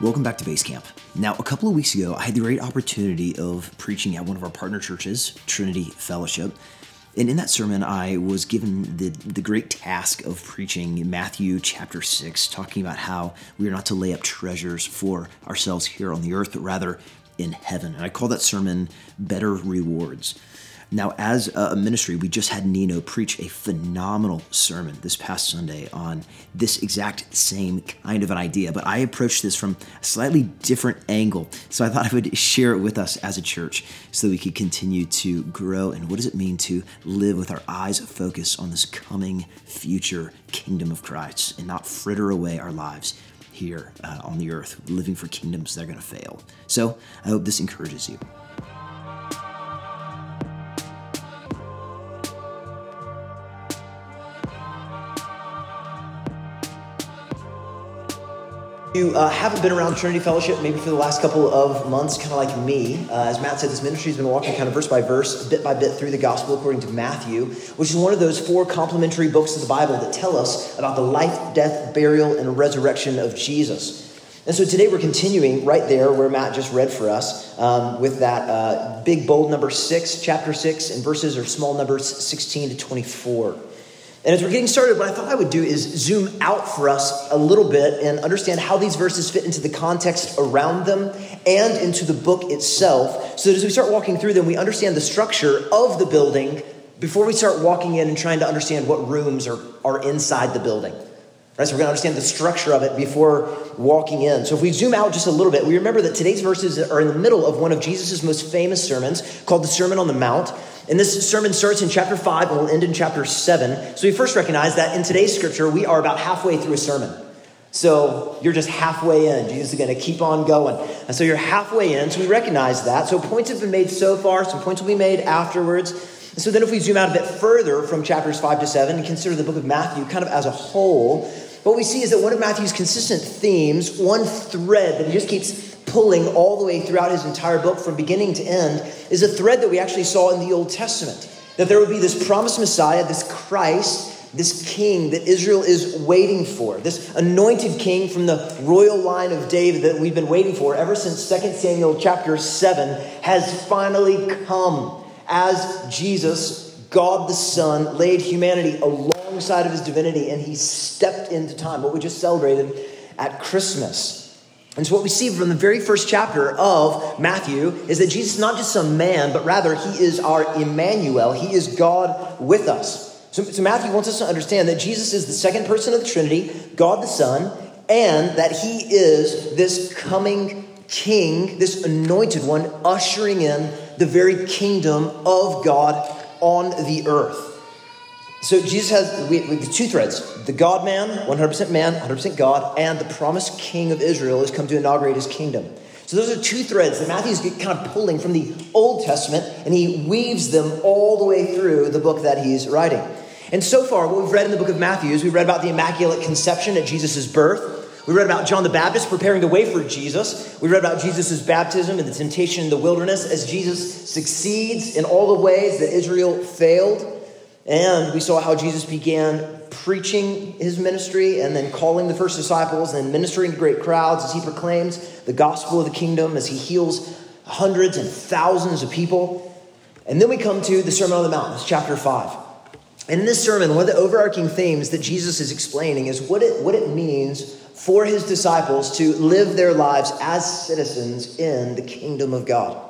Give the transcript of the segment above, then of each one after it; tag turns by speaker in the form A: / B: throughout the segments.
A: Welcome back to Base Camp. Now, a couple of weeks ago, I had the great opportunity of preaching at one of our partner churches, Trinity Fellowship. And in that sermon, I was given the, the great task of preaching Matthew chapter 6, talking about how we are not to lay up treasures for ourselves here on the earth, but rather in heaven. And I call that sermon Better Rewards. Now, as a ministry, we just had Nino preach a phenomenal sermon this past Sunday on this exact same kind of an idea, but I approached this from a slightly different angle. So I thought I would share it with us as a church so that we could continue to grow. And what does it mean to live with our eyes focused on this coming future kingdom of Christ and not fritter away our lives? Here uh, on the earth, living for kingdoms that are going to fail. So, I hope this encourages you. You uh, haven't been around Trinity Fellowship maybe for the last couple of months, kind of like me, uh, as Matt said, this ministry has been walking kind of verse by verse, bit by bit through the gospel according to Matthew, which is one of those four complementary books of the Bible that tell us about the life, death, burial, and resurrection of Jesus. And so today we're continuing right there where Matt just read for us um, with that uh, big, bold number six, chapter six, and verses are small numbers 16 to 24. And as we're getting started, what I thought I would do is zoom out for us a little bit and understand how these verses fit into the context around them and into the book itself, so that as we start walking through them, we understand the structure of the building before we start walking in and trying to understand what rooms are, are inside the building. Right, so we're going to understand the structure of it before walking in. So if we zoom out just a little bit, we remember that today's verses are in the middle of one of Jesus' most famous sermons called the Sermon on the Mount. And this sermon starts in chapter 5 and will end in chapter 7. So we first recognize that in today's scripture, we are about halfway through a sermon. So you're just halfway in. Jesus is going to keep on going. And so you're halfway in. So we recognize that. So points have been made so far. Some points will be made afterwards. And so then if we zoom out a bit further from chapters 5 to 7 and consider the book of Matthew kind of as a whole, what we see is that one of Matthew's consistent themes, one thread that he just keeps pulling all the way throughout his entire book from beginning to end is a thread that we actually saw in the Old Testament. That there would be this promised Messiah, this Christ, this king that Israel is waiting for, this anointed king from the royal line of David that we've been waiting for ever since 2 Samuel chapter 7 has finally come as Jesus, God the Son, laid humanity alongside of his divinity and he stepped into time, what we just celebrated at Christmas. And so, what we see from the very first chapter of Matthew is that Jesus is not just some man, but rather he is our Emmanuel. He is God with us. So, so, Matthew wants us to understand that Jesus is the second person of the Trinity, God the Son, and that he is this coming king, this anointed one, ushering in the very kingdom of God on the earth. So Jesus has we, we, two threads the God man, 100% man, 100% God, and the promised king of Israel has come to inaugurate his kingdom. So those are two threads that Matthew's kind of pulling from the Old Testament, and he weaves them all the way through the book that he's writing. And so far, what we've read in the book of Matthew is we read about the Immaculate Conception at Jesus' birth. We read about John the Baptist preparing the way for Jesus. We read about Jesus' baptism and the temptation in the wilderness as Jesus succeeds in all the ways that Israel failed. And we saw how Jesus began preaching his ministry and then calling the first disciples and ministering to great crowds as he proclaims the gospel of the kingdom, as he heals hundreds and thousands of people. And then we come to the Sermon on the Mount, chapter 5. And in this sermon, one of the overarching themes that Jesus is explaining is what it, what it means for his disciples to live their lives as citizens in the kingdom of God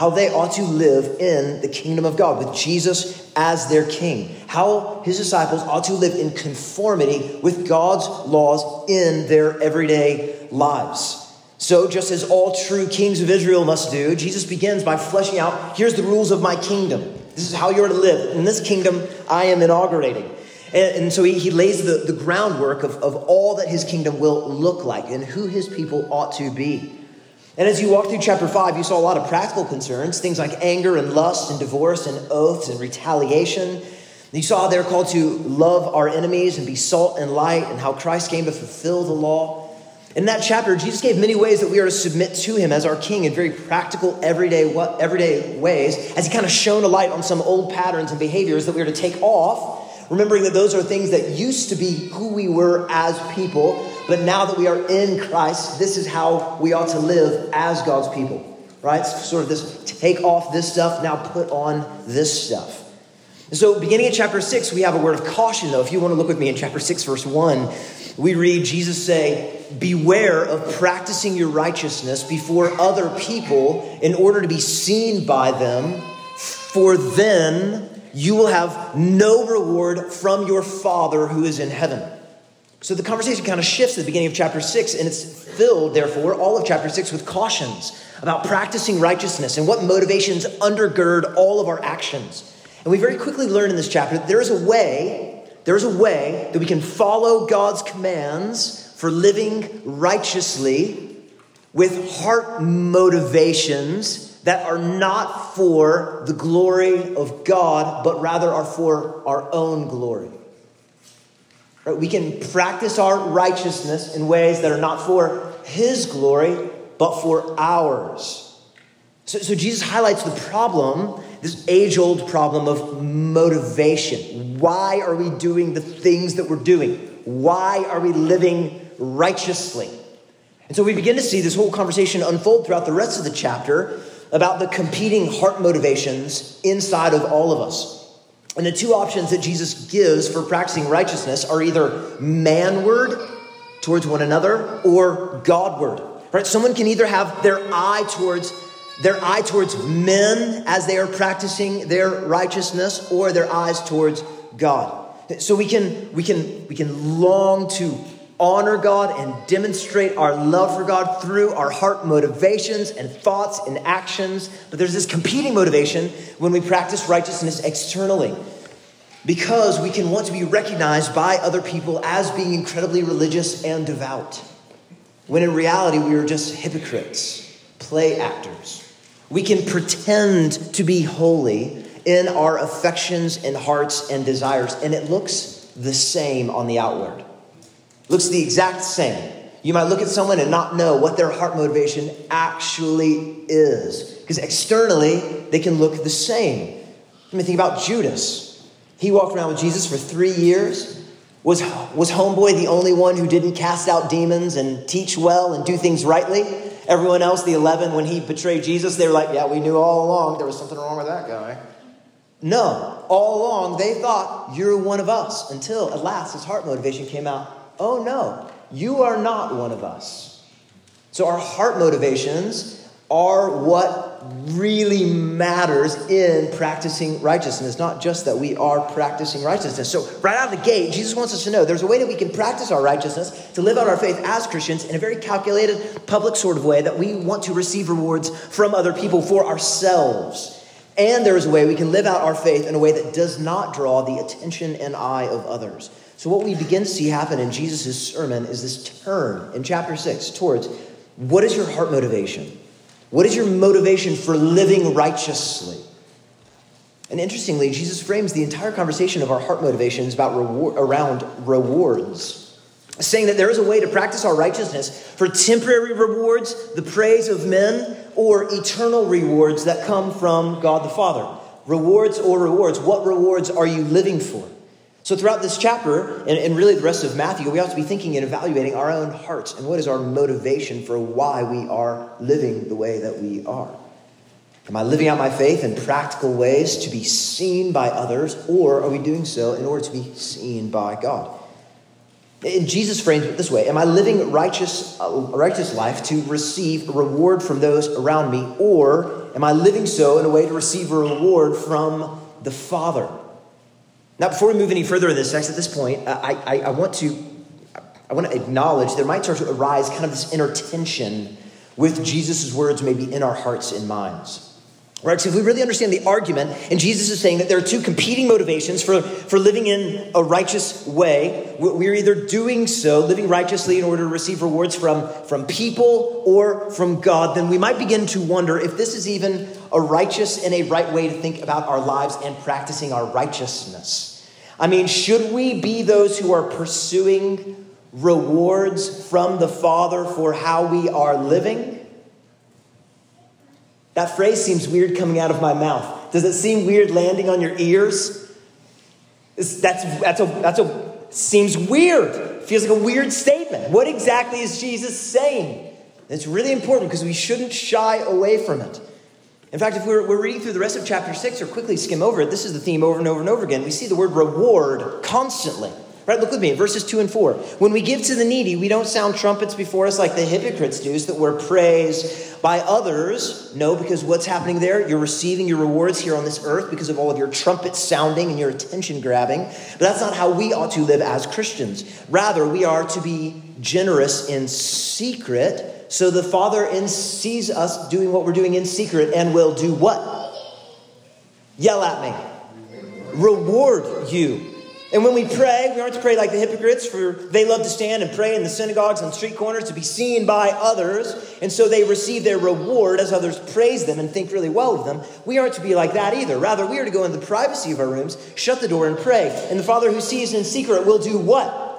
A: how they ought to live in the kingdom of God with Jesus as their king, how his disciples ought to live in conformity with God's laws in their everyday lives. So, just as all true kings of Israel must do, Jesus begins by fleshing out here's the rules of my kingdom. This is how you're to live. In this kingdom, I am inaugurating. And, and so he, he lays the, the groundwork of, of all that his kingdom will look like and who his people ought to be. And as you walk through chapter 5, you saw a lot of practical concerns, things like anger and lust and divorce and oaths and retaliation. You saw they're called to love our enemies and be salt and light, and how Christ came to fulfill the law. In that chapter, Jesus gave many ways that we are to submit to him as our king in very practical, everyday, everyday ways, as he kind of shone a light on some old patterns and behaviors that we are to take off, remembering that those are things that used to be who we were as people, but now that we are in Christ, this is how we ought to live as God's people. Right? Sort of this take off this stuff, now put on this stuff. So, beginning in chapter 6, we have a word of caution, though. If you want to look with me in chapter 6, verse 1, we read Jesus say, Beware of practicing your righteousness before other people in order to be seen by them, for then you will have no reward from your Father who is in heaven. So the conversation kind of shifts at the beginning of chapter 6, and it's filled, therefore, all of chapter 6 with cautions about practicing righteousness and what motivations undergird all of our actions. And we very quickly learn in this chapter that there is a way, there is a way that we can follow God's commands for living righteously with heart motivations that are not for the glory of God, but rather are for our own glory. Right? We can practice our righteousness in ways that are not for His glory, but for ours. So, so Jesus highlights the problem, this age old problem of motivation. Why are we doing the things that we're doing? Why are we living righteously? And so we begin to see this whole conversation unfold throughout the rest of the chapter about the competing heart motivations inside of all of us. And the two options that Jesus gives for practicing righteousness are either manward towards one another or Godward. Right? Someone can either have their eye towards their eye towards men as they are practicing their righteousness or their eyes towards God. So we can we can we can long to honor God and demonstrate our love for God through our heart motivations and thoughts and actions. But there's this competing motivation when we practice righteousness externally. Because we can want to be recognized by other people as being incredibly religious and devout. When in reality, we are just hypocrites, play actors. We can pretend to be holy in our affections and hearts and desires, and it looks the same on the outward looks the exact same. You might look at someone and not know what their heart motivation actually is. Because externally, they can look the same. Let me think about Judas. He walked around with Jesus for three years. Was, was Homeboy the only one who didn't cast out demons and teach well and do things rightly? Everyone else, the 11, when he betrayed Jesus, they were like, yeah, we knew all along there was something wrong with that guy. No, all along they thought, you're one of us, until at last his heart motivation came out oh no, you are not one of us. So our heart motivations are what really matters in practicing righteousness, not just that we are practicing righteousness. So, right out of the gate, Jesus wants us to know there's a way that we can practice our righteousness, to live out our faith as Christians in a very calculated, public sort of way that we want to receive rewards from other people for ourselves. And there is a way we can live out our faith in a way that does not draw the attention and eye of others. So, what we begin to see happen in Jesus' sermon is this turn in chapter 6 towards what is your heart motivation? What is your motivation for living righteously? And interestingly, Jesus frames the entire conversation of our heart motivations about reward, around rewards, saying that there is a way to practice our righteousness for temporary rewards, the praise of men, or eternal rewards that come from God the Father. Rewards or rewards. What rewards are you living for? So, throughout this chapter, and, and, really the rest of Matthew, we have to be thinking and evaluating our own hearts and what is our motivation for why we are living the way that we are. Am I living out my faith in practical ways to be seen by others, or are we doing so in order to be seen by God? And Jesus frames it this way Am I living righteous, a righteous life to receive a reward from those around me, or am I living so in a way to receive a reward from the Father? Now, before we move any further in this text, at this point, uh, I, I, I want to I want to acknowledge there might start to arise kind of this inner tension with Jesus' words maybe in our hearts and minds. Right? So if we really understand the argument, and Jesus is saying that there are two competing motivations for, for living in a righteous way. We're either doing so, living righteously in order to receive rewards from, from people or from God, then we might begin to wonder if this is even a righteous and a right way to think about our lives and practicing our righteousness. I mean, should we be those who are pursuing rewards from the Father for how we are living? That phrase seems weird coming out of my mouth. Does it seem weird landing on your ears? That's, that's, a, that's a, seems weird feels like a weird statement. What exactly is Jesus saying? It's really important because we shouldn't shy away from it. In fact, if we're, we're reading through the rest of chapter 6 or quickly skim over it, this is the theme over and over and over again. We see the word reward constantly. Right? Look with me, verses 2 and 4. When we give to the needy, we don't sound trumpets before us like the hypocrites do, so that we're praised by others. No, because what's happening there? You're receiving your rewards here on this earth because of all of your trumpet sounding and your attention grabbing. But that's not how we ought to live as Christians. Rather, we are to be generous in secret, so the Father sees us doing what we're doing in secret and will do what? Yell at me. Reward you and when we pray, we aren't to pray like the hypocrites, for they love to stand and pray in the synagogues and street corners to be seen by others, and so they receive their reward as others praise them and think really well of them. We aren't to be like that either. Rather, we are to go in the privacy of our rooms, shut the door, and pray. And the Father who sees in secret will do what?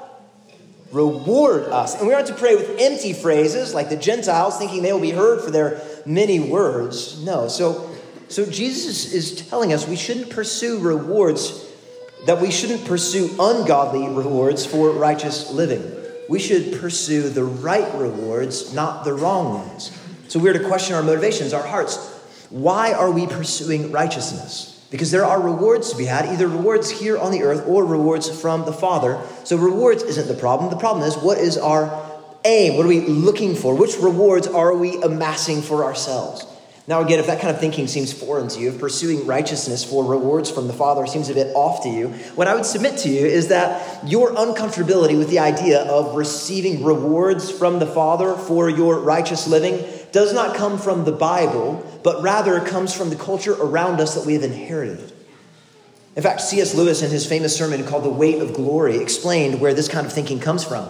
A: Reward us. And we aren't to pray with empty phrases like the Gentiles, thinking they will be heard for their many words. No. So, so Jesus is telling us we shouldn't pursue rewards that we shouldn't pursue ungodly rewards for righteous living. We should pursue the right rewards, not the wrong ones. So we're to question our motivations, our hearts. Why are we pursuing righteousness? Because there are rewards to be had, either rewards here on the earth or rewards from the Father. So rewards isn't the problem. The problem is what is our aim? What are we looking for? Which rewards are we amassing for ourselves? Now, again, if that kind of thinking seems foreign to you, if pursuing righteousness for rewards from the Father seems a bit off to you, what I would submit to you is that your uncomfortability with the idea of receiving rewards from the Father for your righteous living does not come from the Bible, but rather comes from the culture around us that we have inherited. In fact, C.S. Lewis, in his famous sermon called The Weight of Glory, explained where this kind of thinking comes from.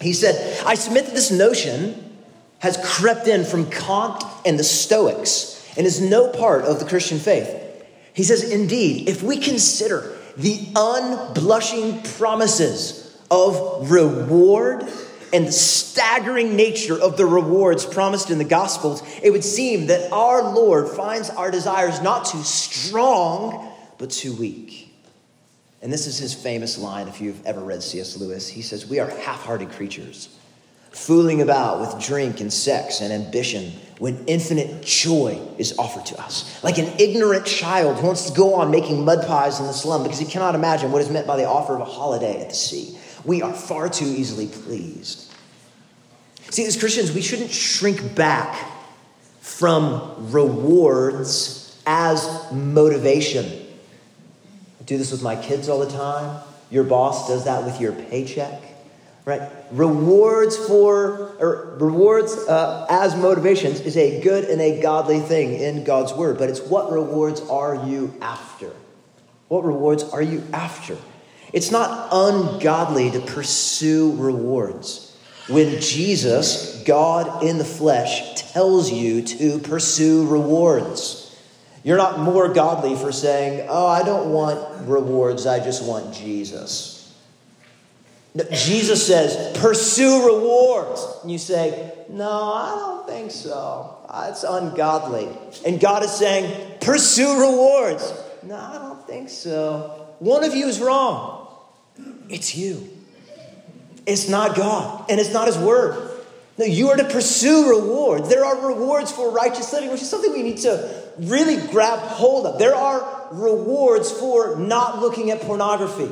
A: He said, I submit that this notion has crept in from Kant and the Stoics and is no part of the Christian faith. He says, Indeed, if we consider the unblushing promises of reward and the staggering nature of the rewards promised in the Gospels, it would seem that our Lord finds our desires not too strong, but too weak. And this is his famous line if you've ever read C.S. Lewis. He says, We are half hearted creatures fooling about with drink and sex and ambition when infinite joy is offered to us. Like an ignorant child who wants to go on making mud pies in the slum because he cannot imagine what is meant by the offer of a holiday at the sea. We are far too easily pleased. See, as Christians, we shouldn't shrink back from rewards as motivation. I do this with my kids all the time. Your boss does that with your paycheck right? Rewards for, or rewards uh, as motivations is a good and a godly thing in God's word, but it's what rewards are you after? What rewards are you after? It's not ungodly to pursue rewards. When Jesus, God in the flesh, tells you to pursue rewards, you're not more godly for saying, Oh, I don't want rewards, I just want Jesus. Jesus says, pursue rewards. And you say, no, I don't think so. Ah, it's ungodly. And God is saying, pursue rewards. No, I don't think so. One of you is wrong. It's you. It's not God, and it's not His word. No, you are to pursue rewards. There are rewards for righteous living, which is something we need to really grab hold of. There are rewards for not looking at pornography.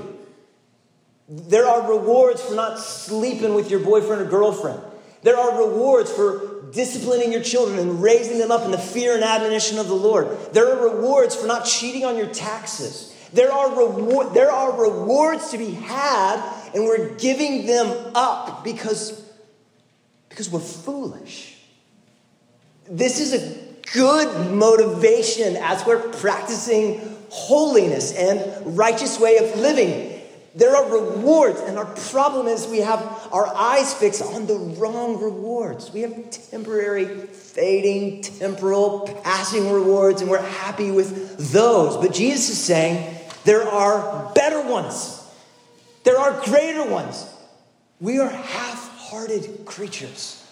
A: There are rewards for not sleeping with your boyfriend or girlfriend. There are rewards for disciplining your children and raising them up in the fear and admonition of the Lord. There are rewards for not cheating on your taxes. There are, reward, there are rewards to be had, and we're giving them up because, because we're foolish. This is a good motivation as we're practicing holiness and righteous way of living. There are rewards, and our problem is we have our eyes fixed on the wrong rewards. We have temporary, fading, temporal, passing rewards, and we're happy with those. But Jesus is saying there are better ones, there are greater ones. We are half hearted creatures,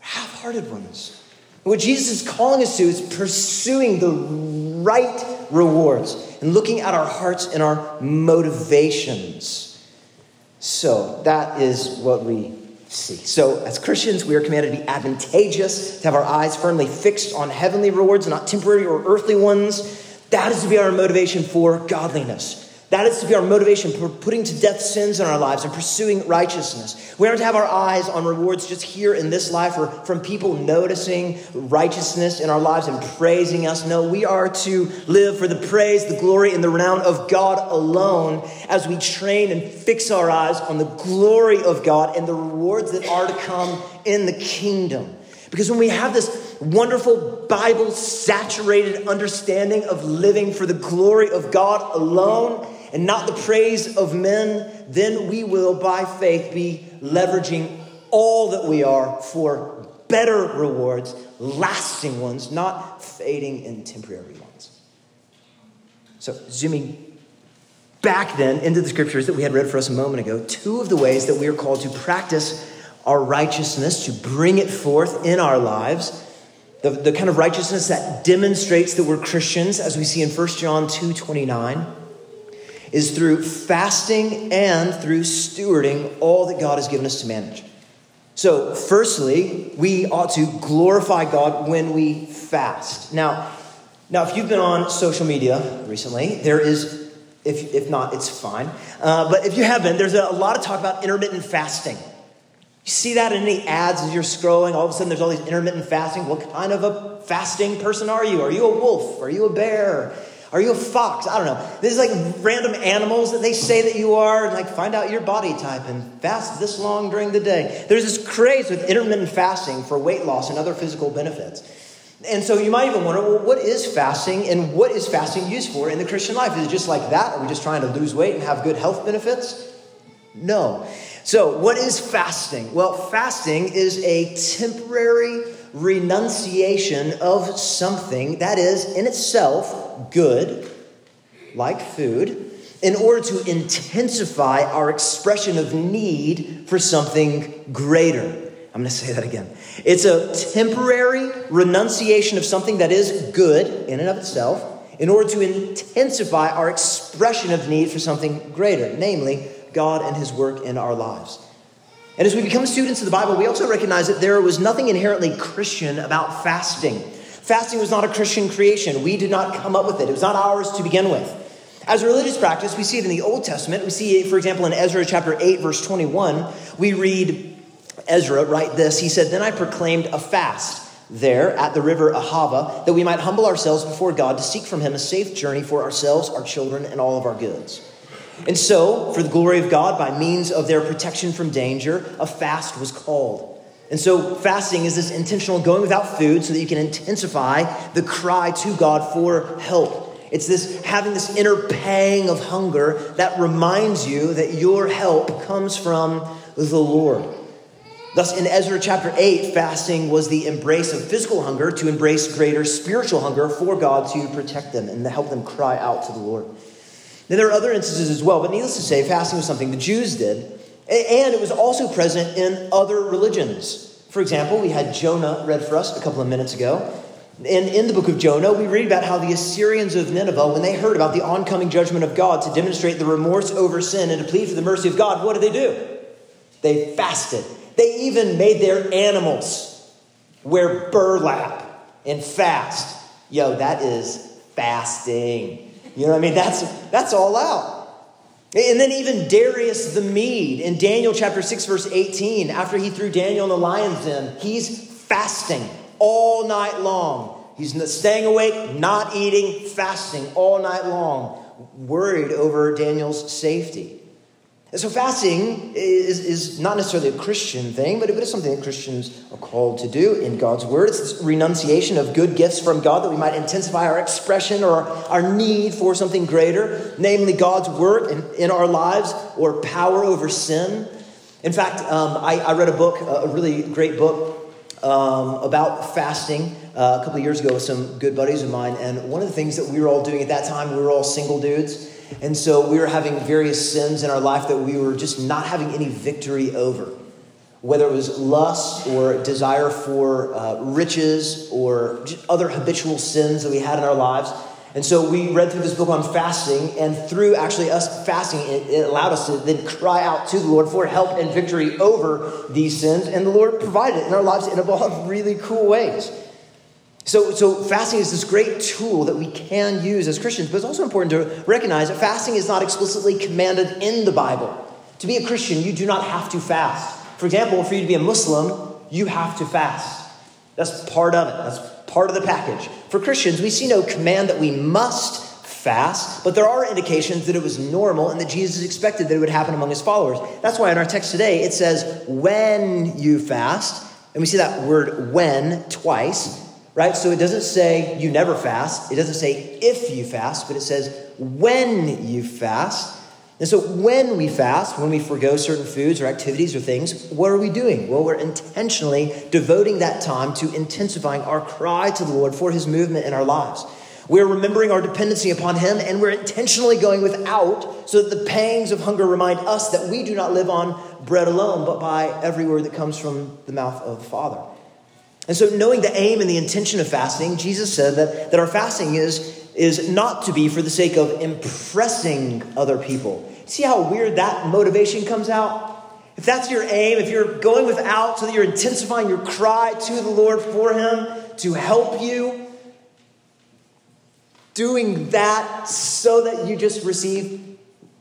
A: half hearted ones. what Jesus is calling us to is pursuing the right rewards and looking at our hearts and our motivations. So that is what we see. So, as Christians, we are commanded to be advantageous, to have our eyes firmly fixed on heavenly rewards, not temporary or earthly ones. That is to be our motivation for godliness. That is to be our motivation for putting to death sins in our lives and pursuing righteousness. We aren't to have our eyes on rewards just here in this life or from people noticing righteousness in our lives and praising us. No, we are to live for the praise, the glory, and the renown of God alone as we train and fix our eyes on the glory of God and the rewards that are to come in the kingdom. Because when we have this wonderful Bible saturated understanding of living for the glory of God alone, and not the praise of men, then we will, by faith, be leveraging all that we are for better rewards, lasting ones, not fading and temporary ones. So, zooming back then into the scriptures that we had read for us a moment ago, two of the ways that we are called to practice our righteousness, to bring it forth in our lives. The, the kind of righteousness that demonstrates that we're Christians, as we see in 1 John 2 29 is through fasting and through stewarding all that God has given us to manage. So, firstly, we ought to glorify God when we fast. Now, now, if you've been on social media recently, there is, if, if not, it's fine. Uh, but if you have been, there's a lot of talk about intermittent fasting. You see that in any ads as you're scrolling, all of a sudden there's all these intermittent fasting. What kind of a fasting person are you? Are you a wolf? Are you a bear? Are you a fox? I don't know. This is like random animals that they say that you are, and like find out your body type and fast this long during the day. There's this craze with intermittent fasting for weight loss and other physical benefits. And so you might even wonder, well, what is fasting and what is fasting used for in the Christian life? Is it just like that? Are we just trying to lose weight and have good health benefits? No. So, what is fasting? Well, fasting is a temporary renunciation of something that is in itself good, like food, in order to intensify our expression of need for something greater. I'm going to say that again. It's a temporary renunciation of something that is good in and of itself in order to intensify our expression of need for something greater, namely God and His work in our lives. And as we become students of the Bible, we also recognize that there was nothing inherently Christian about fasting. Fasting was not a Christian creation. We did not come up with it, it was not ours to begin with. As a religious practice, we see it in the Old Testament. We see for example, in Ezra chapter 8, verse 21. We read Ezra write this He said, Then I proclaimed a fast there at the river Ahava, that we might humble ourselves before God to seek from him a safe journey for ourselves, our children, and all of our goods. And so, for the glory of God, by means of their protection from danger, a fast was called. And so, fasting is this intentional going without food so that you can intensify the cry to God for help. It's this having this inner pang of hunger that reminds you that your help comes from the Lord. Thus, in Ezra chapter 8, fasting was the embrace of physical hunger to embrace greater spiritual hunger for God to protect them and to help them cry out to the Lord. Now, there are other instances as well, but needless to say, fasting was something the Jews did, and it was also present in other religions. For example, we had Jonah read for us a couple of minutes ago. And in the book of Jonah, we read about how the Assyrians of Nineveh, when they heard about the oncoming judgment of God to demonstrate the remorse over sin and to plead for the mercy of God, what did they do? They fasted. They even made their animals wear burlap and fast. Yo, that is fasting. You know what I mean? That's, that's all out. And then even Darius the Mede in Daniel chapter 6, verse 18, after he threw Daniel in the lion's den, he's fasting all night long. He's staying awake, not eating, fasting all night long, worried over Daniel's safety. And so fasting is, is not necessarily a Christian thing, but it is something that Christians are called to do in God's word. It's this renunciation of good gifts from God that we might intensify our expression or our need for something greater, namely God's work in, in our lives or power over sin. In fact, um, I, I, read a book, a really great book um, about fasting uh, a couple of years ago with some good buddies of mine. And one of the things that we were all doing at that time, we were all single dudes. And so we were having various sins in our life that we were just not having any victory over. Whether it was lust or desire for uh, riches or other habitual sins that we had in our lives. And so we read through this book on fasting, and through actually us fasting, it, it, allowed us to then cry out to the Lord for help and victory over these sins. And the Lord provided it in our lives in a lot of really cool ways. So, so fasting is this great tool that we can use as Christians, but it's also important to recognize that fasting is not explicitly commanded in the Bible. To be a Christian, you do not have to fast. For example, for you to be a Muslim, you have to fast. That's part of it. That's part of the package. For Christians, we see no command that we must fast, but there are indications that it was normal and that Jesus expected that it would happen among his followers. That's why in our text today it says, when you fast, and we see that word when twice, right? So it doesn't say you never fast, it doesn't say if you fast, but it says when you fast. And so when we fast, when we forego certain foods or activities or things, what are we doing? Well, we're intentionally devoting that time to intensifying our cry to the Lord for his movement in our lives. We're remembering our dependency upon him and we're intentionally going without so that the pangs of hunger remind us that we do not live on bread alone, but by every word that comes from the mouth of the Father. And so, knowing the aim and the intention of fasting, Jesus said that, that our fasting is, is not to be for the sake of impressing other people. See how weird that motivation comes out? If that's your aim, if you're going without so that you're intensifying your cry to the Lord for Him to help you, doing that so that you just receive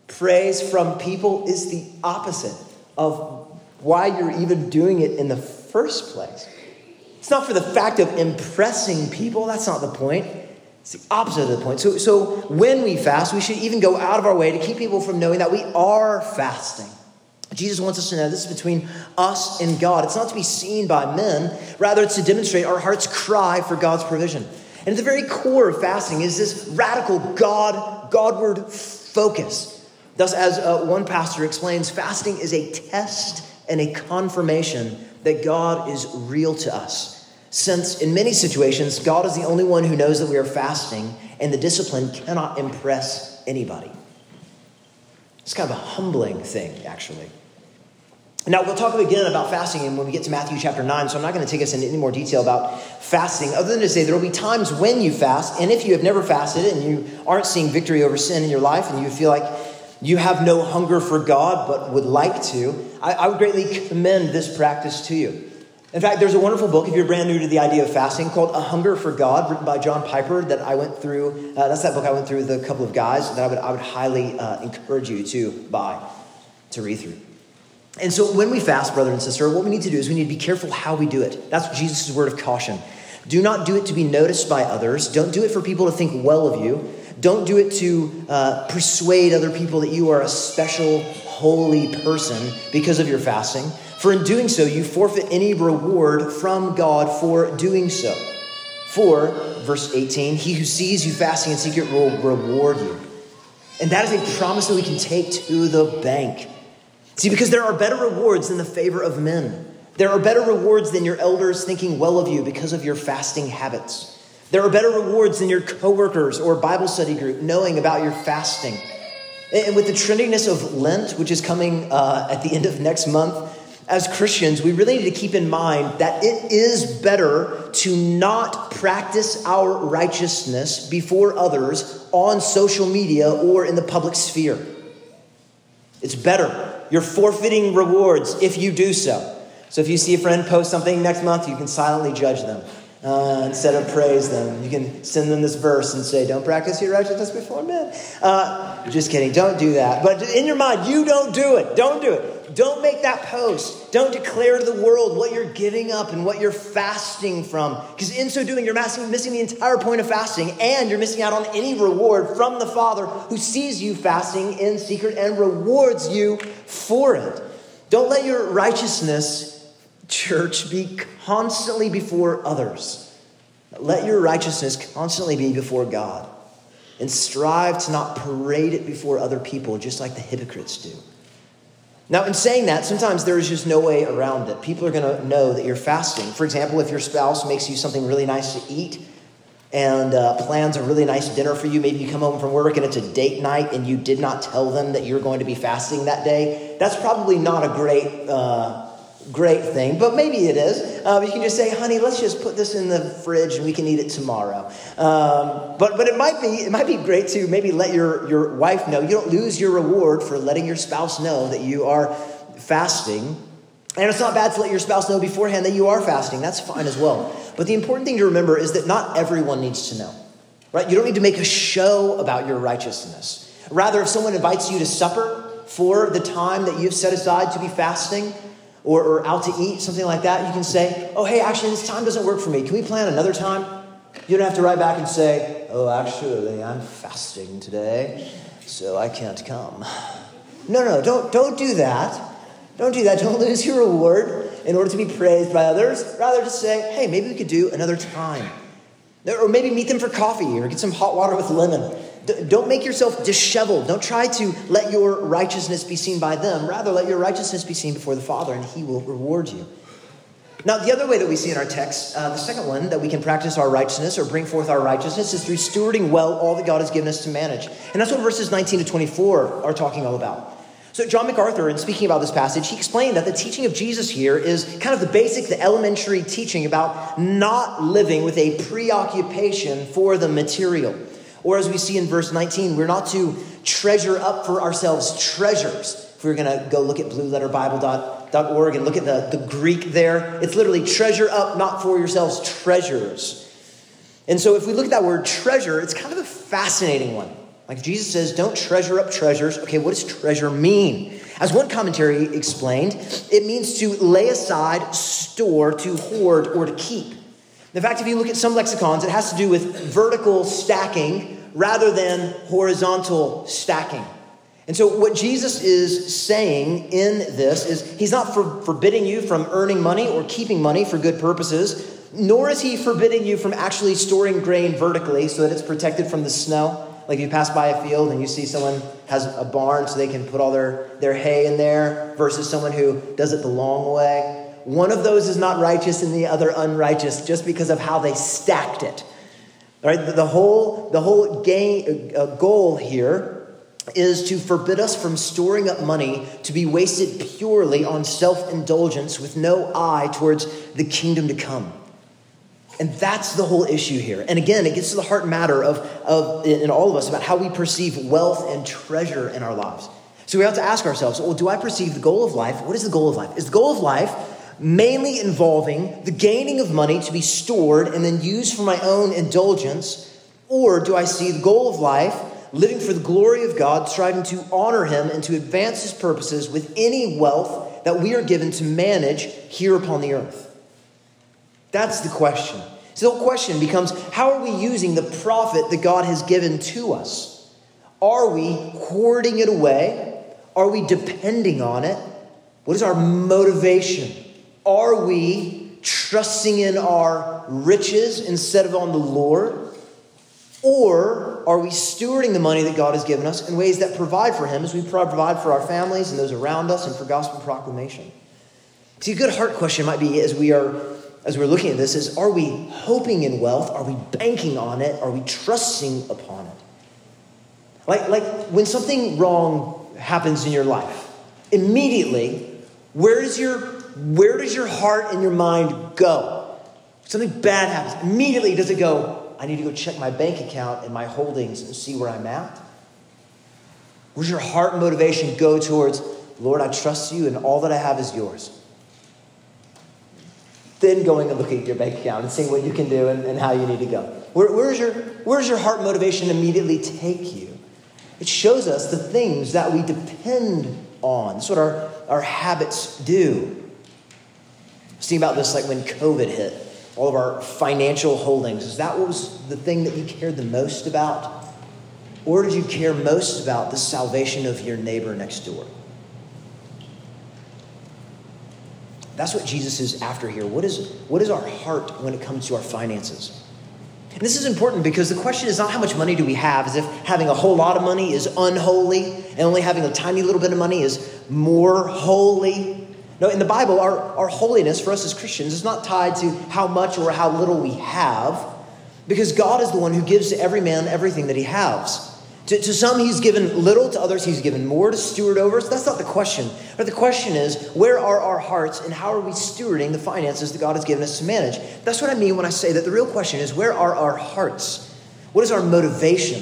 A: praise from people is the opposite of why you're even doing it in the first place. It's not for the fact of impressing people, that's not the point. It's the opposite of the point. So, so when we fast, we should even go out of our way to keep people from knowing that we are fasting. Jesus wants us to know this is between us and God. It's not to be seen by men, rather, it's to demonstrate our heart's cry for God's provision. And at the very core of fasting is this radical God, Godward focus. Thus, as uh, one pastor explains, fasting is a test and a confirmation that God is real to us since in many situations, God is the only one who knows that we are fasting, and the discipline cannot impress anybody. It's kind of a humbling thing, actually. Now, we'll talk again about fasting when we get to Matthew chapter 9, so I'm not going to take us into any more detail about fasting, other than to say there will be times when you fast, and if you have never fasted and you aren't seeing victory over sin in your life, and you feel like you have no hunger for God but would like to, I, I would greatly commend this practice to you. In fact, there's a wonderful book, if you're brand new to the idea of fasting, called A Hunger for God, written by John Piper, that I went through. Uh, that's that book I went through with a couple of guys that I would, I would highly uh, encourage you to buy, to read through. And so when we fast, brother and sister, what we need to do is we need to be careful how we do it. That's Jesus' word of caution. Do not do it to be noticed by others. Don't do it for people to think well of you. Don't do it to uh, persuade other people that you are a special, holy person because of your fasting. For in doing so, you forfeit any reward from God for doing so. For, verse 18, he who sees you fasting in secret will reward you. And that is a promise that we can take to the bank. See, because there are better rewards than the favor of men. There are better rewards than your elders thinking well of you because of your fasting habits. There are better rewards than your coworkers or Bible study group knowing about your fasting. And with the trendiness of Lent, which is coming uh, at the end of next month, as Christians, we really need to keep in mind that it is better to not practice our righteousness before others on social media or in the public sphere. It's better. You're forfeiting rewards if you do so. So if you see a friend post something next month, you can silently judge them uh, instead of praise them. You can send them this verse and say, Don't practice your righteousness before men. Uh, just kidding. Don't do that. But in your mind, you don't do it. Don't do it. Don't make that post. Don't declare to the world what you're giving up and what you're fasting from. Because in so doing, you're missing the entire point of fasting and you're missing out on any reward from the Father who sees you fasting in secret and rewards you for it. Don't let your righteousness, church, be constantly before others. Let your righteousness constantly be before God. And strive to not parade it before other people, just like the hypocrites do. Now, in saying that, sometimes there is just no way around it. People are going to know that you're fasting. For example, if your spouse makes you something really nice to eat and uh, plans a really nice dinner for you, maybe you come home from work and it's a date night and you did not tell them that you're going to be fasting that day, that's probably not a great uh, great thing, but maybe it is. Um, you can just say, honey, let's just put this in the fridge and we can eat it tomorrow. Um, but but it might be it might be great to maybe let your, your wife know. You don't lose your reward for letting your spouse know that you are fasting. And it's not bad to let your spouse know beforehand that you are fasting. That's fine as well. But the important thing to remember is that not everyone needs to know. Right? You don't need to make a show about your righteousness. Rather, if someone invites you to supper for the time that you've set aside to be fasting, or, or out to eat, something like that, you can say, Oh, hey, actually, this time doesn't work for me. Can we plan another time? You don't have to write back and say, Oh, actually, I'm fasting today, so I can't come. No, no, don't, don't do that. Don't do that. Don't lose your reward in order to be praised by others. Rather, just say, Hey, maybe we could do another time. Or maybe meet them for coffee or get some hot water with lemon. Don't make yourself disheveled. Don't try to let your righteousness be seen by them. Rather, let your righteousness be seen before the Father, and He will reward you. Now, the other way that we see in our text, uh, the second one that we can practice our righteousness or bring forth our righteousness is through stewarding well all that God has given us to manage. And that's what verses 19 to 24 are talking all about. So, John MacArthur, in speaking about this passage, he explained that the teaching of Jesus here is kind of the basic, the elementary teaching about not living with a preoccupation for the material. Or as we see in verse 19, we're not to treasure up for ourselves treasures. If we are going to go look at blueletterbible.org and look at the, the Greek there, it's literally treasure up, not for yourselves treasures. And so if we look at that word treasure, it's kind of a fascinating one. Like Jesus says, don't treasure up treasures. Okay, what does treasure mean? As one commentary explained, it means to lay aside, store, to hoard, or to keep. In fact, if you look at some lexicons, it has to do with vertical stacking rather than horizontal stacking. And so, what Jesus is saying in this is he's not for, forbidding you from earning money or keeping money for good purposes, nor is he forbidding you from actually storing grain vertically so that it's protected from the snow. Like if you pass by a field and you see someone has a barn so they can put all their, their hay in there versus someone who does it the long way. One of those is not righteous and the other unrighteous just because of how they stacked it. All right, the whole, the whole uh, goal here is to forbid us from storing up money to be wasted purely on self indulgence with no eye towards the kingdom to come. And that's the whole issue here. And again, it gets to the heart matter of, of in all of us about how we perceive wealth and treasure in our lives. So we have to ask ourselves, well, do I perceive the goal of life? What is the goal of life? Is the goal of life mainly involving the gaining of money to be stored and then used for my own indulgence? Or do I see the goal of life living for the glory of God, striving to honor Him and to advance His purposes with any wealth that we are given to manage here upon the earth? That's the question. So the whole question becomes how are we using the profit that God has given to us? Are we hoarding it away? Are we depending on it? What is our motivation? Are we trusting in our riches instead of on the Lord? Or are we stewarding the money that God has given us in ways that provide for Him as we provide for our families and those around us and for gospel proclamation? See, a good heart question might be as we are as we're looking at this is are we hoping in wealth? Are we banking on it? Are we trusting upon it? Like, like when something wrong happens in your life, immediately, where does your where does your heart and your mind go? Something bad happens. Immediately does it go, I need to go check my bank account and my holdings and see where I'm at? Where's your heart motivation go towards, Lord, I trust you and all that I have is yours? Then going and looking at your bank account and seeing what you can do and, and how you need to go. Where, where's, your, where's your heart motivation immediately take you? It shows us the things that we depend on. That's what our, our habits do. Think about this like when COVID hit, all of our financial holdings. Is that what was the thing that you cared the most about? Or did you care most about the salvation of your neighbor next door? That's what Jesus is after here. What is, what is our heart when it comes to our finances? And this is important because the question is not how much money do we have, as if having a whole lot of money is unholy and only having a tiny little bit of money is more holy. No, in the Bible, our, our holiness for us as Christians is not tied to how much or how little we have, because God is the one who gives to every man everything that he has. To, to, some, he's given little, to others, he's given more to steward over. So that's not the question. But the question is, where are our hearts and how are we stewarding the finances that God has given us to manage? That's what I mean when I say that the real question is, where are our hearts? What is our motivation?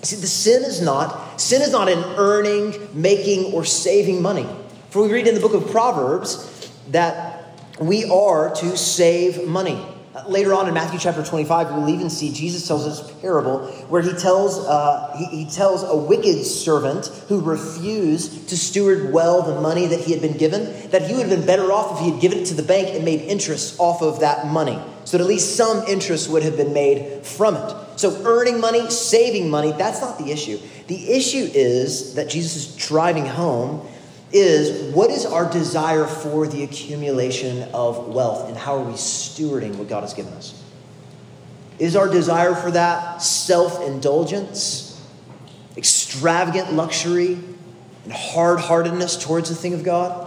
A: See, the sin is not, sin is not in earning, making, or saving money. For we read in the book of Proverbs that we are to save money. Later on in Matthew chapter 25, we'll even see Jesus tells us a parable where he tells, uh, he, he tells a wicked servant who refused to steward well the money that he had been given, that he would have been better off if he had given it to the bank and made interest off of that money. So that at least some interest would have been made from it. So earning money, saving money, that's not the issue. The issue is that Jesus is driving home is what is our desire for the accumulation of wealth and how are we stewarding what God has given us? Is our desire for that self indulgence, extravagant luxury, and hard heartedness towards the thing of God?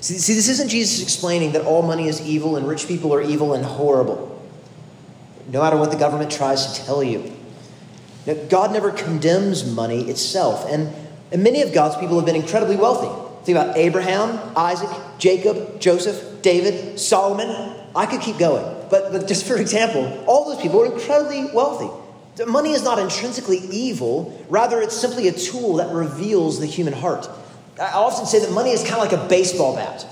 A: See, see, this isn't Jesus explaining that all money is evil and rich people are evil and horrible. No matter what the government tries to tell you. Now, God never condemns money itself, and, and many of God's people have been incredibly wealthy. Think about Abraham, Isaac, Jacob, Joseph, David, Solomon. I could keep going, but, but just for example, all those people were incredibly wealthy. Money is not intrinsically evil, rather, it's simply a tool that reveals the human heart. I often say that money is kind of like a baseball bat.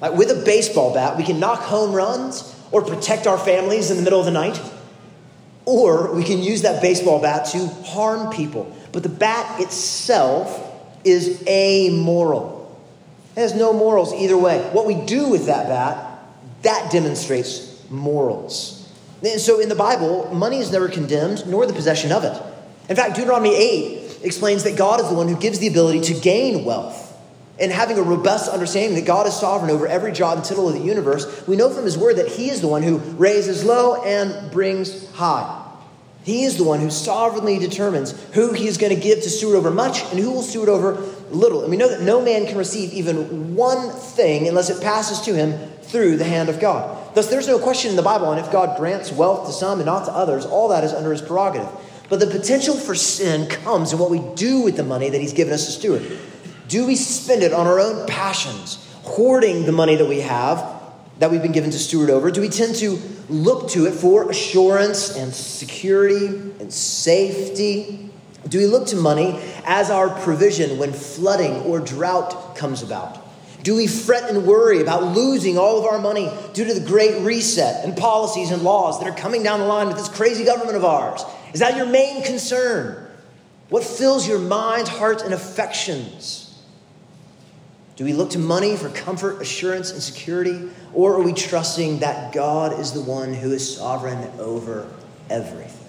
A: Like with a baseball bat, we can knock home runs or protect our families in the middle of the night. Or we can use that baseball bat to harm people. But the bat itself is amoral. It has no morals either way. What we do with that bat, that demonstrates morals. And so in the Bible, money is never condemned, nor the possession of it. In fact, Deuteronomy 8 explains that God is the one who gives the ability to gain wealth. And having a robust understanding that God is sovereign over every jot and tittle of the universe, we know from His Word that He is the one who raises low and brings high. He is the one who sovereignly determines who He is going to give to steward over much and who will steward over little. And we know that no man can receive even one thing unless it passes to him through the hand of God. Thus, there's no question in the Bible on if God grants wealth to some and not to others. All that is under His prerogative. But the potential for sin comes in what we do with the money that He's given us to steward. Do we spend it on our own passions, hoarding the money that we have, that we've been given to steward over? Do we tend to look to it for assurance and security and safety? Do we look to money as our provision when flooding or drought comes about? Do we fret and worry about losing all of our money due to the great reset and policies and laws that are coming down the line with this crazy government of ours? Is that your main concern? What fills your mind, heart, and affections? Do we look to money for comfort, assurance, and security? Or are we trusting that God is the one who is sovereign over everything?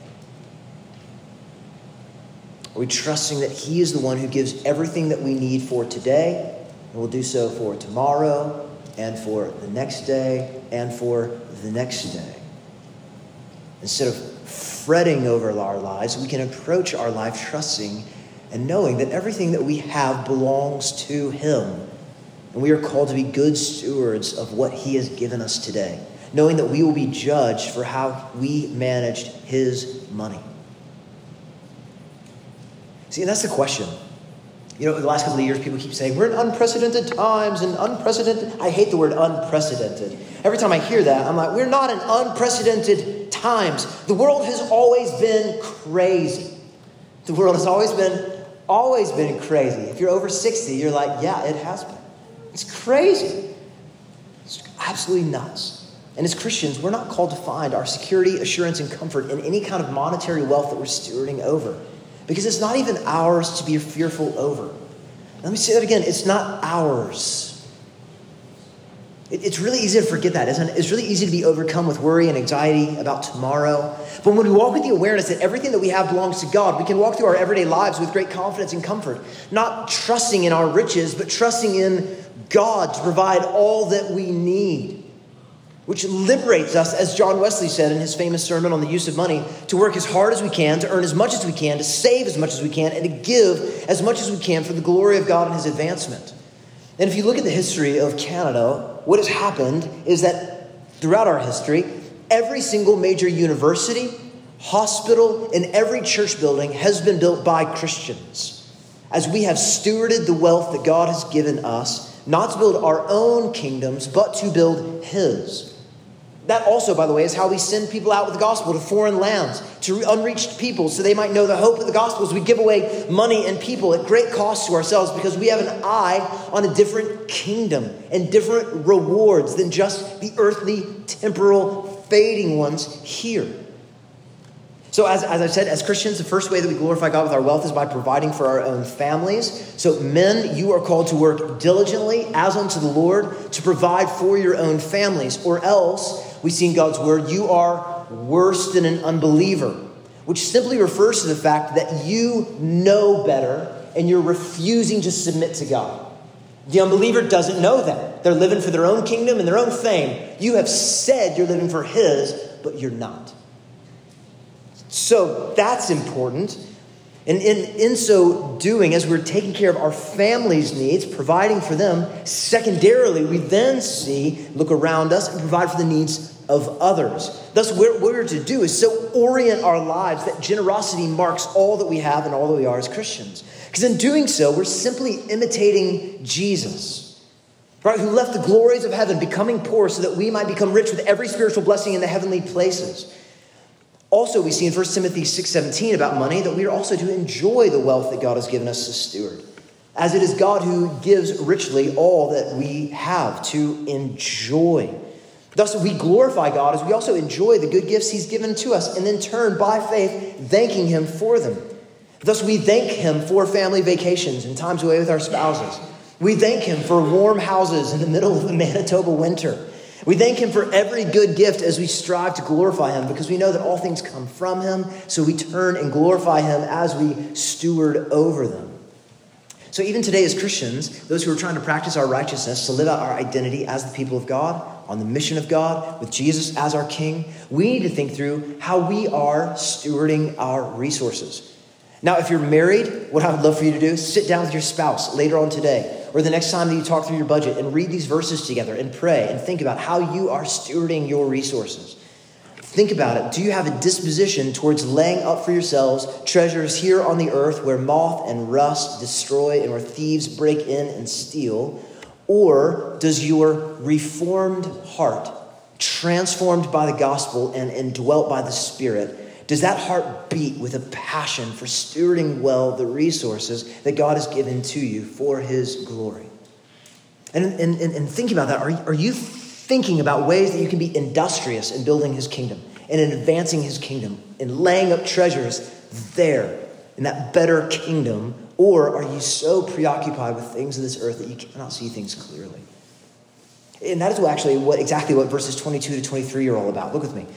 A: Are we trusting that He is the one who gives everything that we need for today and will do so for tomorrow and for the next day and for the next day? Instead of fretting over our lives, we can approach our life trusting and knowing that everything that we have belongs to Him and we are called to be good stewards of what He has given us today, knowing that we will be judged for how we managed His money. See, and that's the question. You know, the last couple of years, people keep saying, we're in unprecedented times and unprecedented. I hate the word unprecedented. Every time I hear that, I'm like, we're not in unprecedented times. The world has always been crazy. The world has always been, always been crazy. If you're over 60, you're like, yeah, it has been. It's crazy. It's absolutely nuts. And as Christians, we're not called to find our security, assurance, and comfort in any kind of monetary wealth that we're stewarding over. Because it's not even ours to be fearful over. Let me say that again it's not ours. It's really easy to forget that, isn't it? It's really easy to be overcome with worry and anxiety about tomorrow. But when we walk with the awareness that everything that we have belongs to God, we can walk through our everyday lives with great confidence and comfort, not trusting in our riches, but trusting in God to provide all that we need, which liberates us, as John Wesley said in his famous sermon on the use of money, to work as hard as we can, to earn as much as we can, to save as much as we can, and to give as much as we can for the glory of God and his advancement. And if you look at the history of Canada, what has happened is that throughout our history, every single major university, hospital, and every church building has been built by Christians. As we have stewarded the wealth that God has given us, not to build our own kingdoms, but to build His. That also, by the way, is how we send people out with the gospel to foreign lands, to unreached people, so they might know the hope of the gospel. As we give away money and people at great cost to ourselves because we have an eye on a different kingdom and different rewards than just the earthly, temporal, fading ones here. So, as, as I've said, as Christians, the first way that we glorify God with our wealth is by providing for our own families. So, men, you are called to work diligently as unto the Lord to provide for your own families, or else, we see in God's word, you are worse than an unbeliever, which simply refers to the fact that you know better and you're refusing to submit to God. The unbeliever doesn't know that. They're living for their own kingdom and their own fame. You have said you're living for His, but you're not. So that's important. And in, in so doing, as we're taking care of our family's needs, providing for them, secondarily, we then see, look around us, and provide for the needs of others. Thus, what we're to do is so orient our lives that generosity marks all that we have and all that we are as Christians. Because in doing so, we're simply imitating Jesus, right? Who left the glories of heaven, becoming poor so that we might become rich with every spiritual blessing in the heavenly places. Also, we see in 1 Timothy 6:17 about money that we are also to enjoy the wealth that God has given us to steward. As it is God who gives richly all that we have to enjoy. Thus, we glorify God as we also enjoy the good gifts He's given to us, and then turn by faith, thanking Him for them. Thus, we thank Him for family vacations and times away with our spouses. We thank Him for warm houses in the middle of the Manitoba winter. We thank Him for every good gift as we strive to glorify Him because we know that all things come from Him. So we turn and glorify Him as we steward over them. So even today, as Christians, those who are trying to practice our righteousness, to live out our identity as the people of God, on the mission of God, with Jesus as our King, we need to think through how we are stewarding our resources. Now, if you're married, what I would love for you to do is sit down with your spouse later on today or the next time that you talk through your budget and read these verses together and pray and think about how you are stewarding your resources. Think about it. Do you have a disposition towards laying up for yourselves treasures here on the earth where moth and rust destroy and where thieves break in and steal? Or does your reformed heart, transformed by the gospel and indwelt by the Spirit, does that heart beat with a passion for stewarding well the resources that God has given to you for His glory? And, and, and, and thinking about that, are, are you thinking about ways that you can be industrious in building His kingdom and in advancing His kingdom and laying up treasures there in that better kingdom? Or are you so preoccupied with things of this earth that you cannot see things clearly? And that is actually what exactly what verses 22 to 23 are all about. Look with me.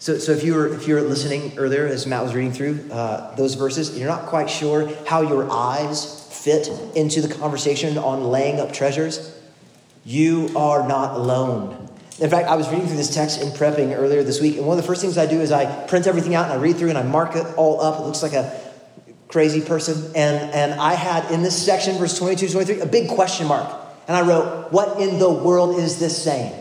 A: So, so if you were if you were listening earlier as Matt was reading through uh, those verses, you're not quite sure how your eyes fit into the conversation on laying up treasures. You are not alone. In fact, I was reading through this text in prepping earlier this week, and one of the first things I do is I print everything out and I read through and I mark it all up. It looks like a crazy person. And, and I had in this section, verse 22 23, a big question mark. And I wrote, What in the world is this saying?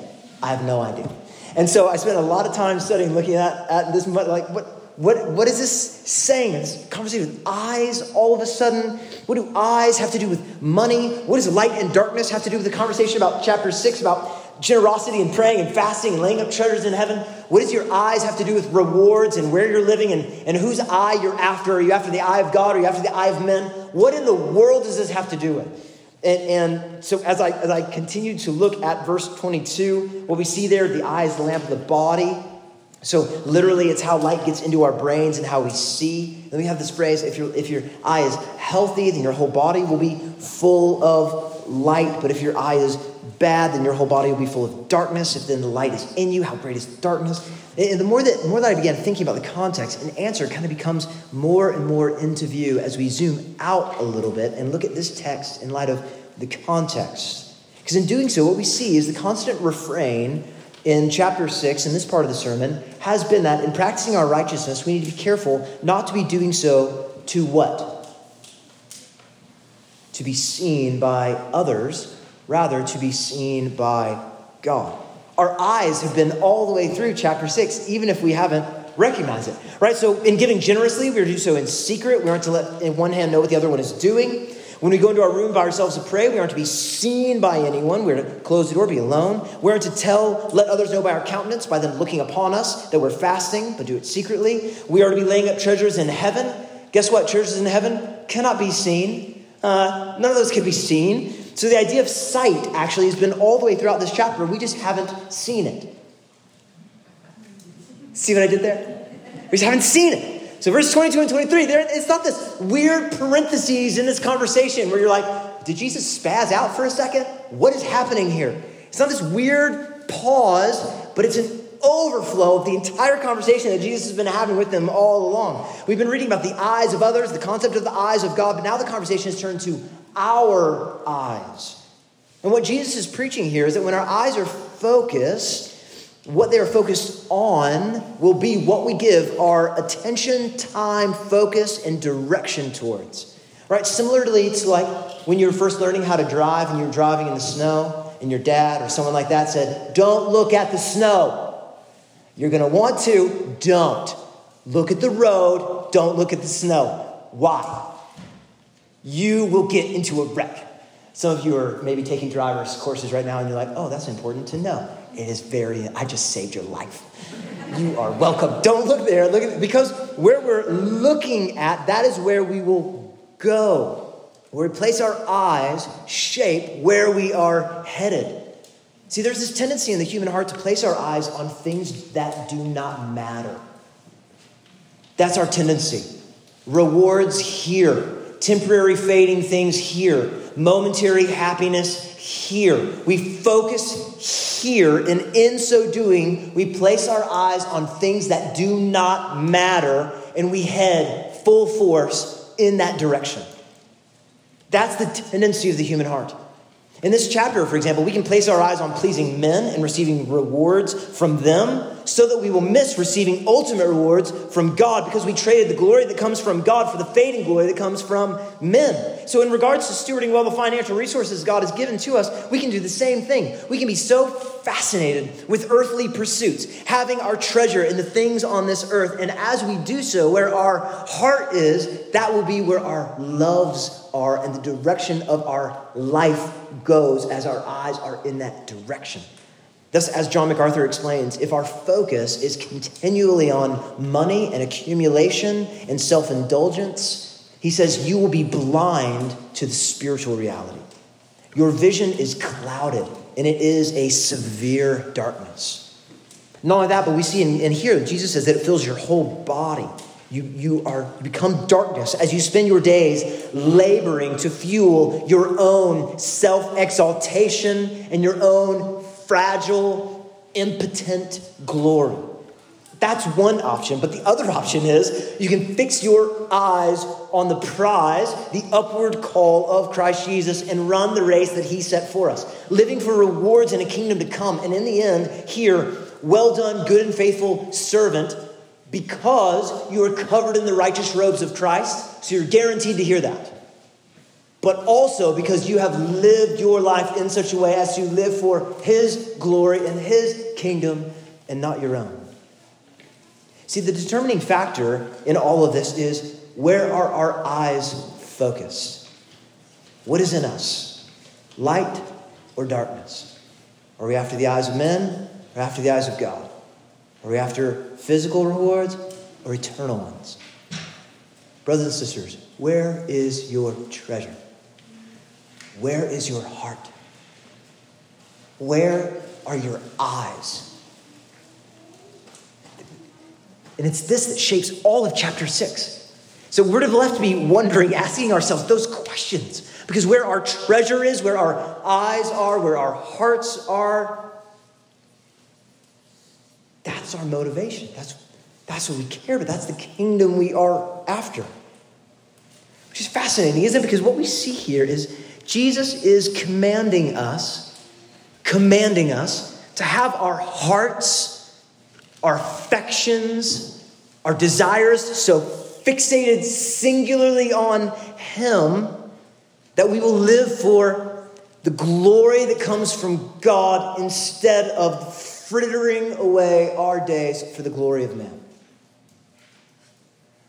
A: I have no idea. And so I spent a lot of time studying, looking at, at this, like, what, what, what is this saying? This conversation with eyes all of a sudden. What do eyes have to do with money? What does light and darkness have to do with the conversation about chapter six about generosity and praying and fasting and laying up treasures in heaven? What does your eyes have to do with rewards and where you're living and, and whose eye you're after? Are you after the eye of God are you after the eye of men? What in the world does this have to do with? And, and, so as I, as I continue to look at verse 22, what we see there, the eye is the lamp of the body. So literally, it's how light gets into our brains and how we see. Then we have this phrase, if, your if your eye is healthy, then your whole body will be full of light. But if your eye is bad, then your whole body will be full of darkness. If then the light is in you, how great is darkness? And the more that, more that I began thinking about the context, an answer kind of becomes more and more into view as we zoom out a little bit and look at this text in light of the context. Because in doing so, what we see is the constant refrain in chapter 6, in this part of the sermon, has been that in practicing our righteousness, we need to be careful not to be doing so to what? To be seen by others, rather, to be seen by God. Our eyes have been all the way through chapter 6, even if we haven't recognized it, right? So in giving generously, we are to do so in secret. We aren't to let in one hand know what the other one is doing. When we go into our room by ourselves to pray, we aren't to be seen by anyone. We're to close the door, be alone. We aren't to tell, let others know by our countenance, by them looking upon us, that we're fasting, but do it secretly. We are to be laying up treasures in heaven. Guess what? Treasures in heaven cannot be seen. Uh, none of those can be seen. So the idea of sight actually has been all the way throughout this chapter. We just haven't seen it. See what I did there? We just haven't seen it. So verses 22 and 23, there, it's not this weird parentheses in this conversation where you're like, did Jesus spaz out for a second? What is happening here? It's not this weird pause, but it's an overflow of the entire conversation that Jesus has been having with them all along. We've been reading about the eyes of others, the concept of the eyes of God, but now the conversation has turned to our eyes. And what Jesus is preaching here is that when our eyes are focused, what they are focused on will be what we give our attention, time, focus, and direction towards. Right? Similarly to like when you're first learning how to drive and you're driving in the snow, and your dad or someone like that said, Don't look at the snow. You're going to want to, don't. Look at the road, don't look at the snow. Why? You will get into a wreck. Some of you are maybe taking driver's courses right now and you're like, oh, that's important to know. It is very, I just saved your life. You are welcome. Don't look there. Look at because where we're looking at, that is where we will go. Where we place our eyes shape where we are headed. See, there's this tendency in the human heart to place our eyes on things that do not matter. That's our tendency. Rewards here, temporary fading things here, momentary happiness here. We focus here, and in so doing, we place our eyes on things that do not matter, and we head full force in that direction. That's the tendency of the human heart. In this chapter, for example, we can place our eyes on pleasing men and receiving rewards from them so that we will miss receiving ultimate rewards from God because we traded the glory that comes from God for the fading glory that comes from men. So, in regards to stewarding well the financial resources God has given to us, we can do the same thing. We can be so fascinated with earthly pursuits, having our treasure in the things on this earth. And as we do so, where our heart is, that will be where our loves are and the direction of our life goes as our eyes are in that direction. Thus, as John MacArthur explains, if our focus is continually on money and accumulation and self indulgence, he says you will be blind to the spiritual reality. Your vision is clouded, and it is a severe darkness. Not only that, but we see in, in here, Jesus says that it fills your whole body. You, you are you become darkness as you spend your days laboring to fuel your own self exaltation and your own fragile, impotent glory. That's one option. But the other option is you can fix your eyes on the prize, the upward call of Christ Jesus, and run the race that he set for us, living for rewards in a kingdom to come. And in the end, here, well done, good and faithful servant, because you are covered in the righteous robes of Christ. So you're guaranteed to hear that but also because you have lived your life in such a way as to live for His glory and His kingdom and not your own. See, the determining factor in all of this is where are our eyes focused? What is in us? Light or darkness? Are we after the eyes of men or after the eyes of God? Are we after physical rewards or eternal ones? Brothers and sisters, where is your treasure? Where is your heart? Where are your eyes? And it's this that shapes all of chapter six. So we're left to be wondering, asking ourselves those questions. Because where our treasure is, where our eyes are, where our hearts are, that's our motivation. That's, that's what we care about. That's the kingdom we are after. Which is fascinating, isn't it? Because what we see here is Jesus is commanding us, commanding us to have our hearts, our affections, our desires so fixated singularly on Him that we will live for the glory that comes from God instead of frittering away our days for the glory of man.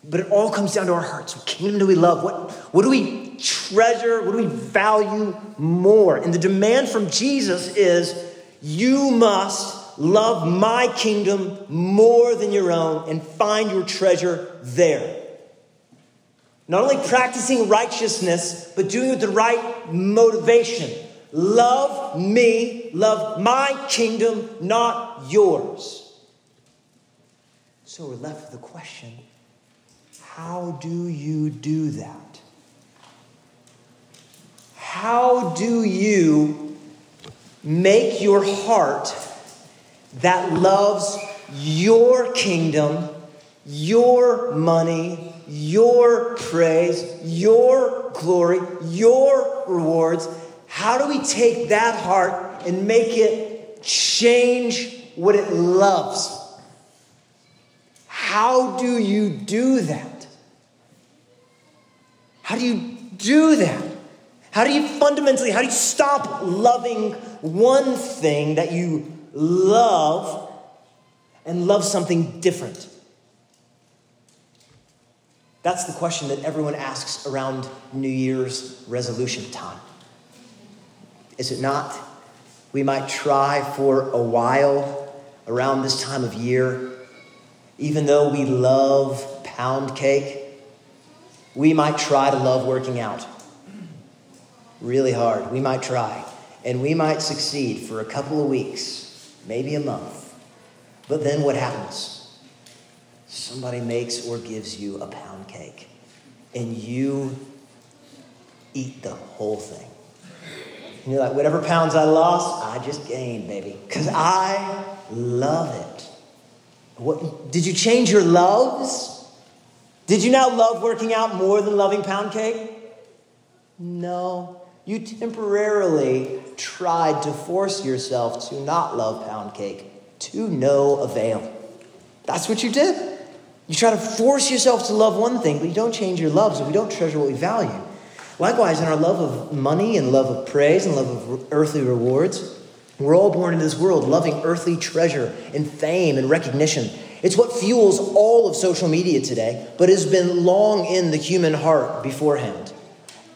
A: But it all comes down to our hearts. What kingdom do we love? What, what do we treasure? What do we value more? And the demand from Jesus is you must love my kingdom more than your own and find your treasure there. Not only practicing righteousness, but doing it with the right motivation. Love me, love my kingdom, not yours. So we're left with the question how do you do that? How do you make your heart that loves your kingdom, your money, your praise, your glory, your rewards? How do we take that heart and make it change what it loves? How do you do that? How do you do that? How do you fundamentally, how do you stop loving one thing that you love and love something different? That's the question that everyone asks around New Year's resolution time. Is it not? We might try for a while around this time of year, even though we love pound cake, we might try to love working out really hard. We might try. And we might succeed for a couple of weeks, maybe a month. But then what happens? Somebody makes or gives you a pound cake, and you eat the whole thing. And you're like, whatever pounds I lost, I just gained, baby. Because I love it. What, did you change your loves? Did you now love working out more than loving pound cake? No. You temporarily tried to force yourself to not love pound cake to no avail. That's what you did. You try to force yourself to love one thing, but you don't change your loves, and we don't treasure what we value. Likewise, in our love of money and love of praise and love of earthly rewards, we're all born into this world loving earthly treasure and fame and recognition. It's what fuels all of social media today, but has been long in the human heart beforehand.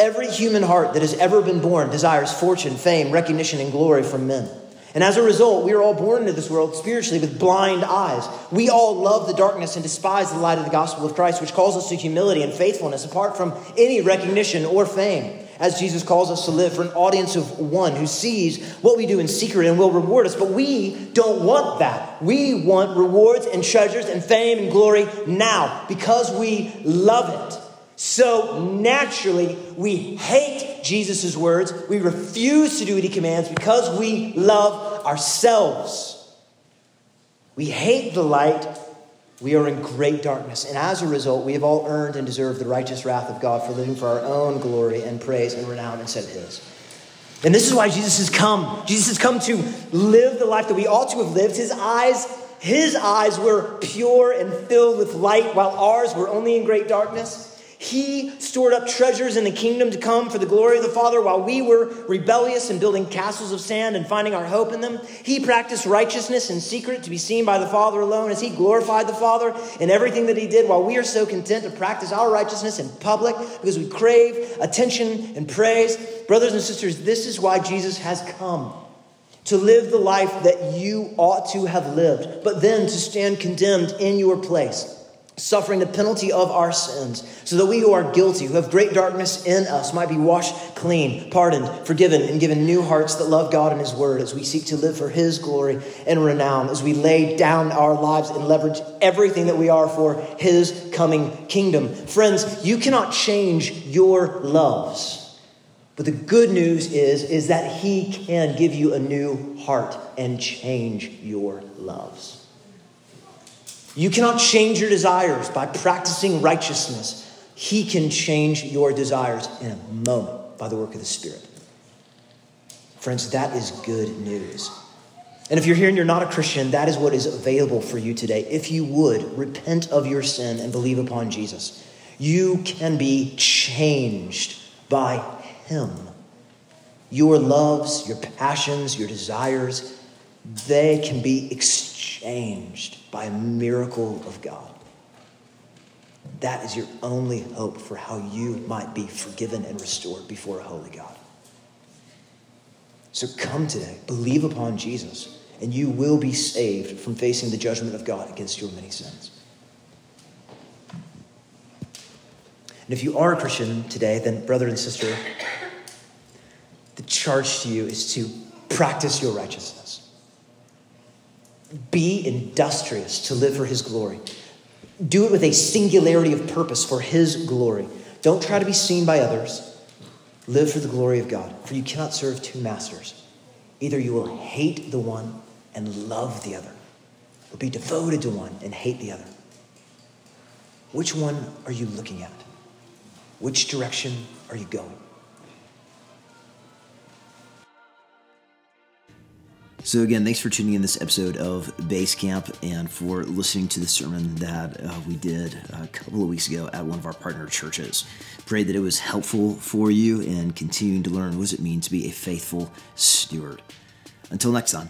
A: Every human heart that has ever been born desires fortune, fame, recognition, and glory from men. And as a result, we are all born into this world spiritually with blind eyes. We all love the darkness and despise the light of the gospel of Christ, which calls us to humility and faithfulness apart from any recognition or fame, as Jesus calls us to live for an audience of one who sees what we do in secret and will reward us. But we don't want that. We want rewards and treasures and fame and glory now because we love it. So naturally, we hate Jesus' words. We refuse to do what he commands because we love ourselves. We hate the light. We are in great darkness. And as a result, we have all earned and deserved the righteous wrath of God for living for our own glory and praise and renown instead of his. And this is why Jesus has come. Jesus has come to live the life that we ought to have lived. His eyes, his eyes were pure and filled with light, while ours were only in great darkness. He stored up treasures in the kingdom to come for the glory of the Father while we were rebellious and building castles of sand and finding our hope in them. He practiced righteousness in secret to be seen by the Father alone as he glorified the Father in everything that he did while we are so content to practice our righteousness in public because we crave attention and praise. Brothers and sisters, this is why Jesus has come to live the life that you ought to have lived, but then to stand condemned in your place suffering the penalty of our sins, so that we who are guilty, who have great darkness in us, might be washed clean, pardoned, forgiven, and given new hearts that love God and His Word as we seek to live for His glory and renown, as we lay down our lives and leverage everything that we are for His coming kingdom. Friends, you cannot change your loves. But the good news is, is that He can give you a new heart and change your loves. You cannot change your desires by practicing righteousness. He can change your desires in a moment by the work of the Spirit. Friends, that is good news. And if you're here and you're not a Christian, that is what is available for you today. If you would repent of your sin and believe upon Jesus, you can be changed by Him. Your loves, your passions, your desires, they can be exchanged by a miracle of God. That is your only hope for how you might be forgiven and restored before a holy God. So come today, believe upon Jesus, and you will be saved from facing the judgment of God against your many sins. And if you are a Christian today, then, brother and sister, the charge to you is to practice your righteousness. Be industrious to live for His glory. Do it with a singularity of purpose for His glory. Don't try to be seen by others. Live for the glory of God, for you cannot serve two masters. Either you will hate the one and love the other, or be devoted to one and hate the other. Which one are you looking at? Which direction are you going? So, again, thanks for tuning in this episode of Base Camp and for listening to the sermon that uh, we did a couple of weeks ago at one of our partner churches. Pray that it was helpful for you and continuing to learn what does it mean to be a faithful steward. Until next time.